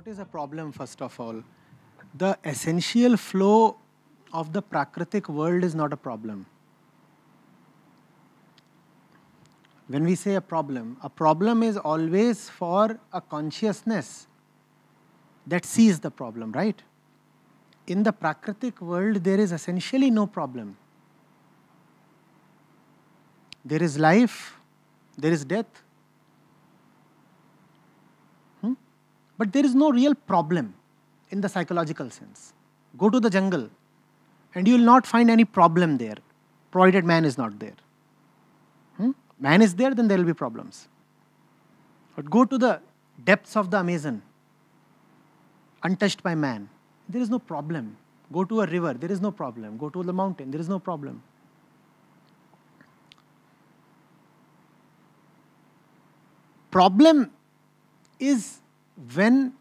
What is a problem, first of all? The essential flow of the Prakritic world is not a problem. When we say a problem, a problem is always for a consciousness that sees the problem, right? In the Prakritic world, there is essentially no problem. There is life, there is death, but there is no real problem in the psychological sense. Go to the jungle and you will not find any problem there, provided man is not there. Hmm? Man is there, then there will be problems. But go to the depths of the Amazon, untouched by man, there is no problem. Go to a river, there is no problem. Go to the mountain, there is no problem. problem is when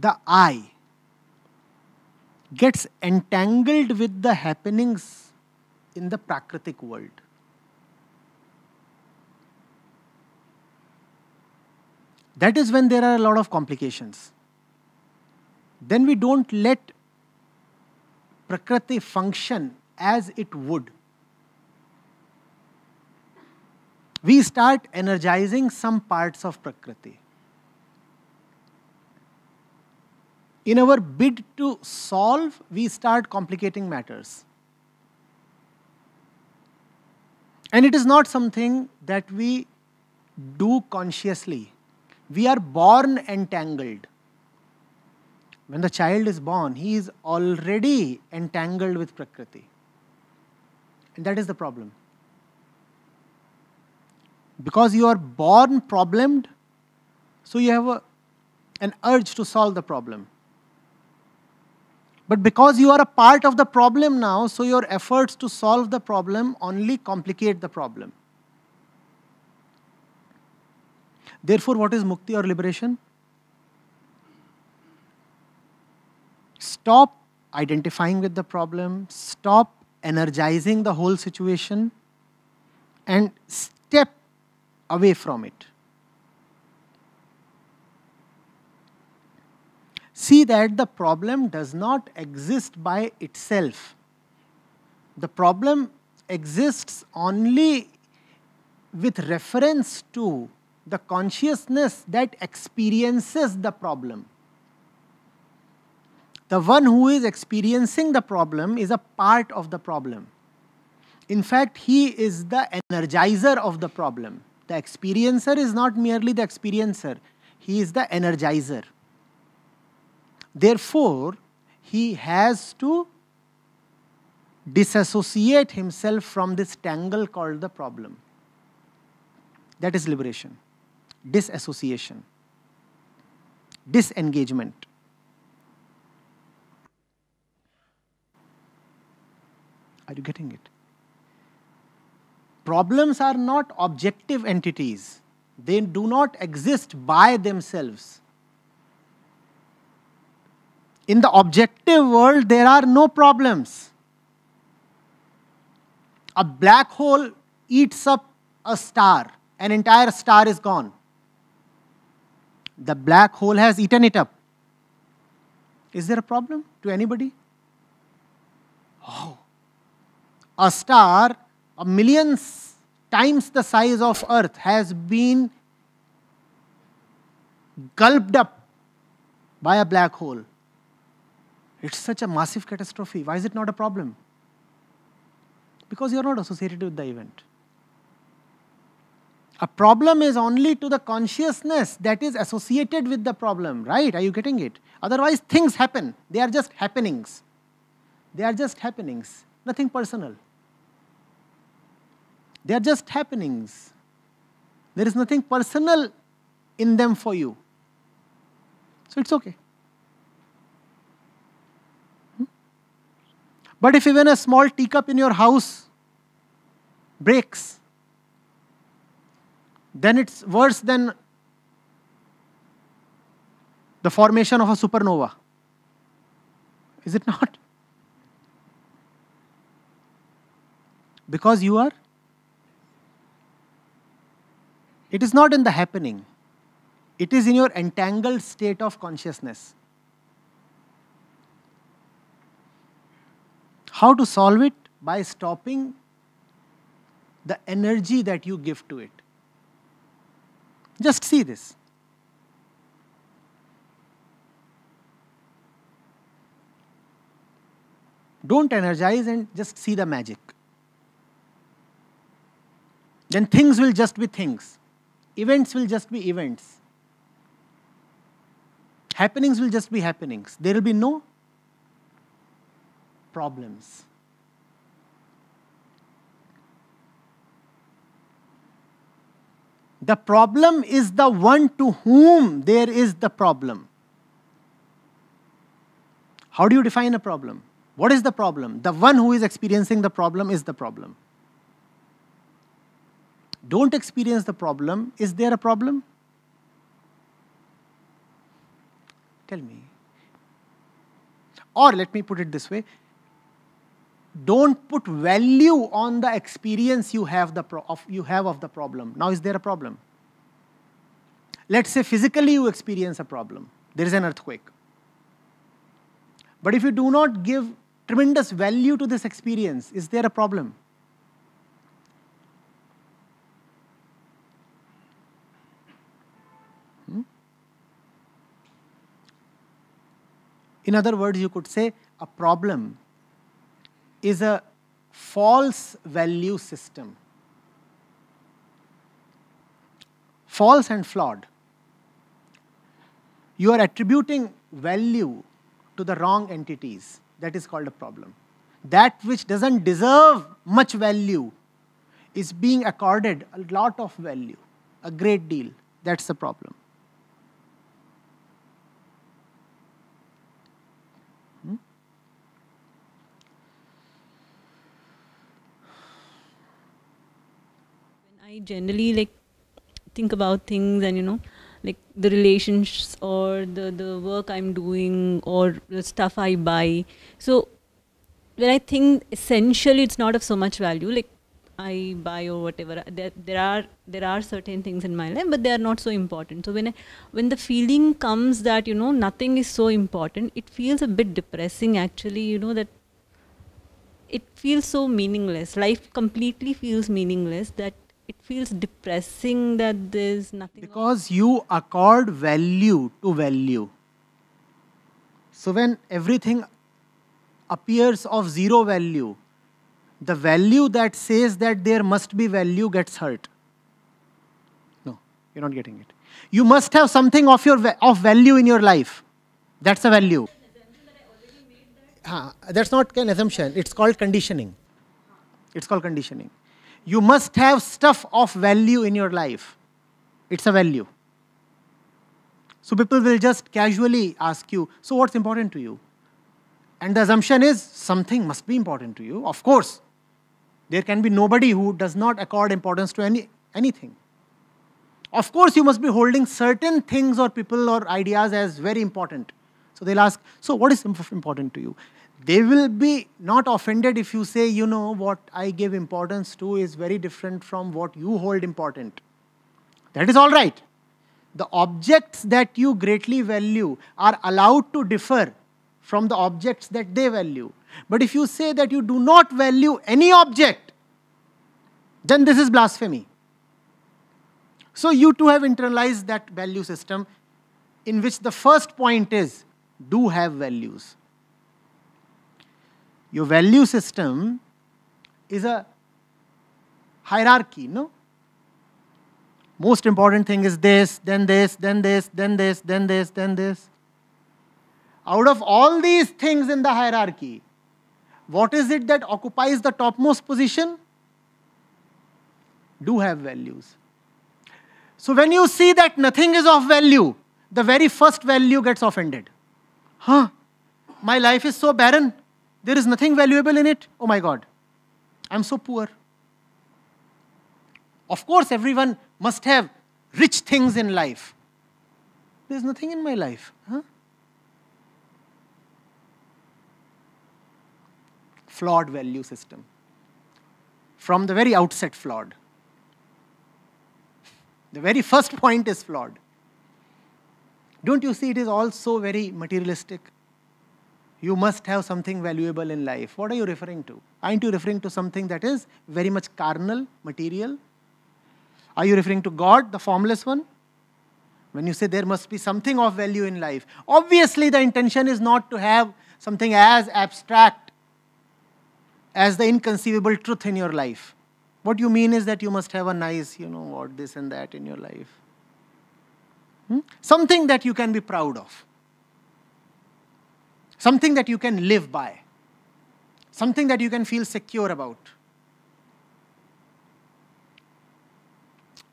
the I gets entangled with the happenings in the Prakritic world. That is when there are a lot of complications. Then we don't let Prakriti function as it would. we start energizing some parts of Prakriti. In our bid to solve, we start complicating matters. And it is not something that we do consciously. We are born entangled. When the child is born, he is already entangled with Prakriti. And that is the problem because you are born problemed, so you have a, an urge to solve the problem. But because you are a part of the problem now, so your efforts to solve the problem only complicate the problem. Therefore, what is mukti or liberation? Stop identifying with the problem, stop energizing the whole situation, and step away from it. See that the problem does not exist by itself. The problem exists only with reference to the consciousness that experiences the problem. The one who is experiencing the problem is a part of the problem. In fact, he is the energizer of the problem. The experiencer is not merely the experiencer, he is the energizer. Therefore, he has to disassociate himself from this tangle called the problem. That is liberation, disassociation, disengagement. Are you getting it? problems are not objective entities, they do not exist by themselves. In the objective world, there are no problems. A black hole eats up a star, an entire star is gone. The black hole has eaten it up. Is there a problem to anybody? Oh, a star a million times the size of earth has been gulped up by a black hole it's such a massive catastrophe. Why is it not a problem? Because you're not associated with the event. A problem is only to the consciousness that is associated with the problem right? Are you getting it? Otherwise things happen. They are just happenings. They are just happenings. Nothing personal. They are just happenings. There is nothing personal in them for you. So it's okay. But if even a small teacup in your house breaks, then it's worse than the formation of a supernova. Is it not? Because you are It is not in the happening. It is in your entangled state of consciousness. How to solve it? By stopping the energy that you give to it. Just see this. Don't energize and just see the magic. Then things will just be things. Events will just be events. Happenings will just be happenings. There will be no problems. The problem is the one to whom there is the problem. How do you define a problem? What is the problem? The one who is experiencing the problem is the problem. Don't experience the problem. Is there a problem? Tell me. Or let me put it this way don't put value on the experience you have, the of, you have of the problem. Now, is there a problem? Let's say physically you experience a problem. There is an earthquake. But if you do not give tremendous value to this experience, is there a problem? Hmm? In other words, you could say a problem is a false value system. False and flawed. You are attributing value to the wrong entities. That is called a problem. That which doesn't deserve much value is being accorded a lot of value, a great deal. That's the problem. I generally like think about things and you know like the relations or the the work I'm doing or the stuff I buy. So when I think essentially it's not of so much value, like I buy or whatever. There, there are there are certain things in my life, but they are not so important. So when I, when the feeling comes that you know nothing is so important, it feels a bit depressing. Actually, you know that it feels so meaningless. Life completely feels meaningless. That it feels depressing that there's nothing. Because you accord value to value. So when everything appears of zero value, the value that says that there must be value gets hurt. No, you're not getting it. You must have something of your of value in your life. That's a value. that's not an assumption. It's called conditioning. It's called conditioning you must have stuff of value in your life. It's a value. So people will just casually ask you, So what's important to you? And the assumption is something must be important to you. Of course. There can be nobody who does not accord importance to any, anything. Of course, you must be holding certain things or people or ideas as very important. So they'll ask, So what is important to you? They will be not offended if you say, you know, what I give importance to is very different from what you hold important. That is all right. The objects that you greatly value are allowed to differ from the objects that they value. But if you say that you do not value any object, then this is blasphemy. So you too have internalized that value system in which the first point is do have values your value system is a hierarchy, no? Most important thing is this, then this, then this, then this, then this, then this. Out of all these things in the hierarchy, what is it that occupies the topmost position? Do have values. So when you see that nothing is of value, the very first value gets offended. Huh? My life is so barren. There is nothing valuable in it. Oh my God, I'm so poor. Of course, everyone must have rich things in life. There's nothing in my life. Huh? Flawed value system. From the very outset, flawed. The very first point is flawed. Don't you see it is also very materialistic? You must have something valuable in life. What are you referring to? Aren't you referring to something that is very much carnal, material? Are you referring to God, the formless one? When you say there must be something of value in life, obviously the intention is not to have something as abstract as the inconceivable truth in your life. What you mean is that you must have a nice, you know, what, this and that in your life. Hmm? Something that you can be proud of. Something that you can live by. Something that you can feel secure about.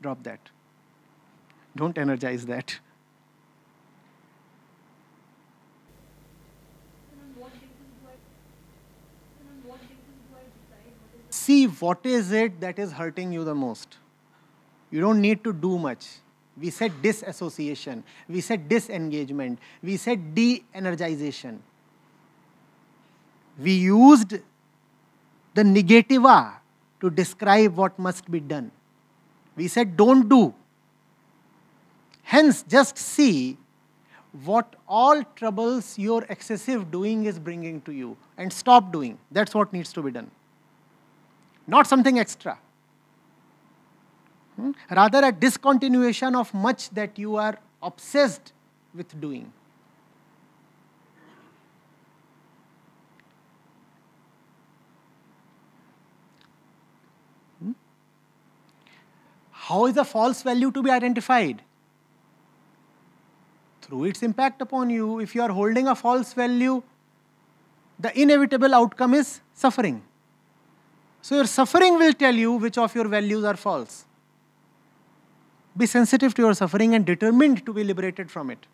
Drop that. Don't energize that. See what is it that is hurting you the most. You don't need to do much. We said disassociation, we said disengagement, we said de energization. We used the negativa to describe what must be done. We said don't do. Hence, just see what all troubles your excessive doing is bringing to you and stop doing. That's what needs to be done. Not something extra. Hmm? Rather, a discontinuation of much that you are obsessed with doing. How is a false value to be identified? Through its impact upon you. If you are holding a false value, the inevitable outcome is suffering. So, your suffering will tell you which of your values are false. Be sensitive to your suffering and determined to be liberated from it.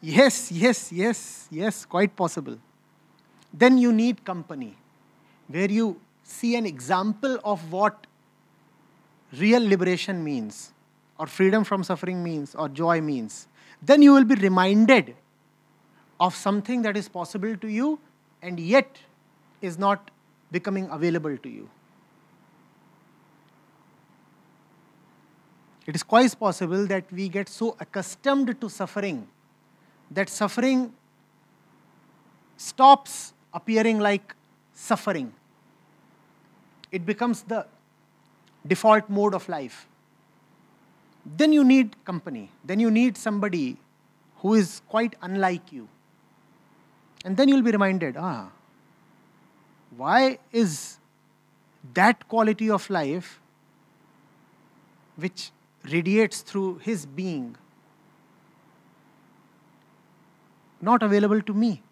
Yes, yes, yes, yes, quite possible. Then you need company where you see an example of what real liberation means, or freedom from suffering means, or joy means. Then you will be reminded of something that is possible to you and yet is not becoming available to you. It is quite possible that we get so accustomed to suffering that suffering stops appearing like suffering. It becomes the default mode of life. Then you need company. Then you need somebody who is quite unlike you. And then you'll be reminded ah, why is that quality of life which radiates through his being not available to me?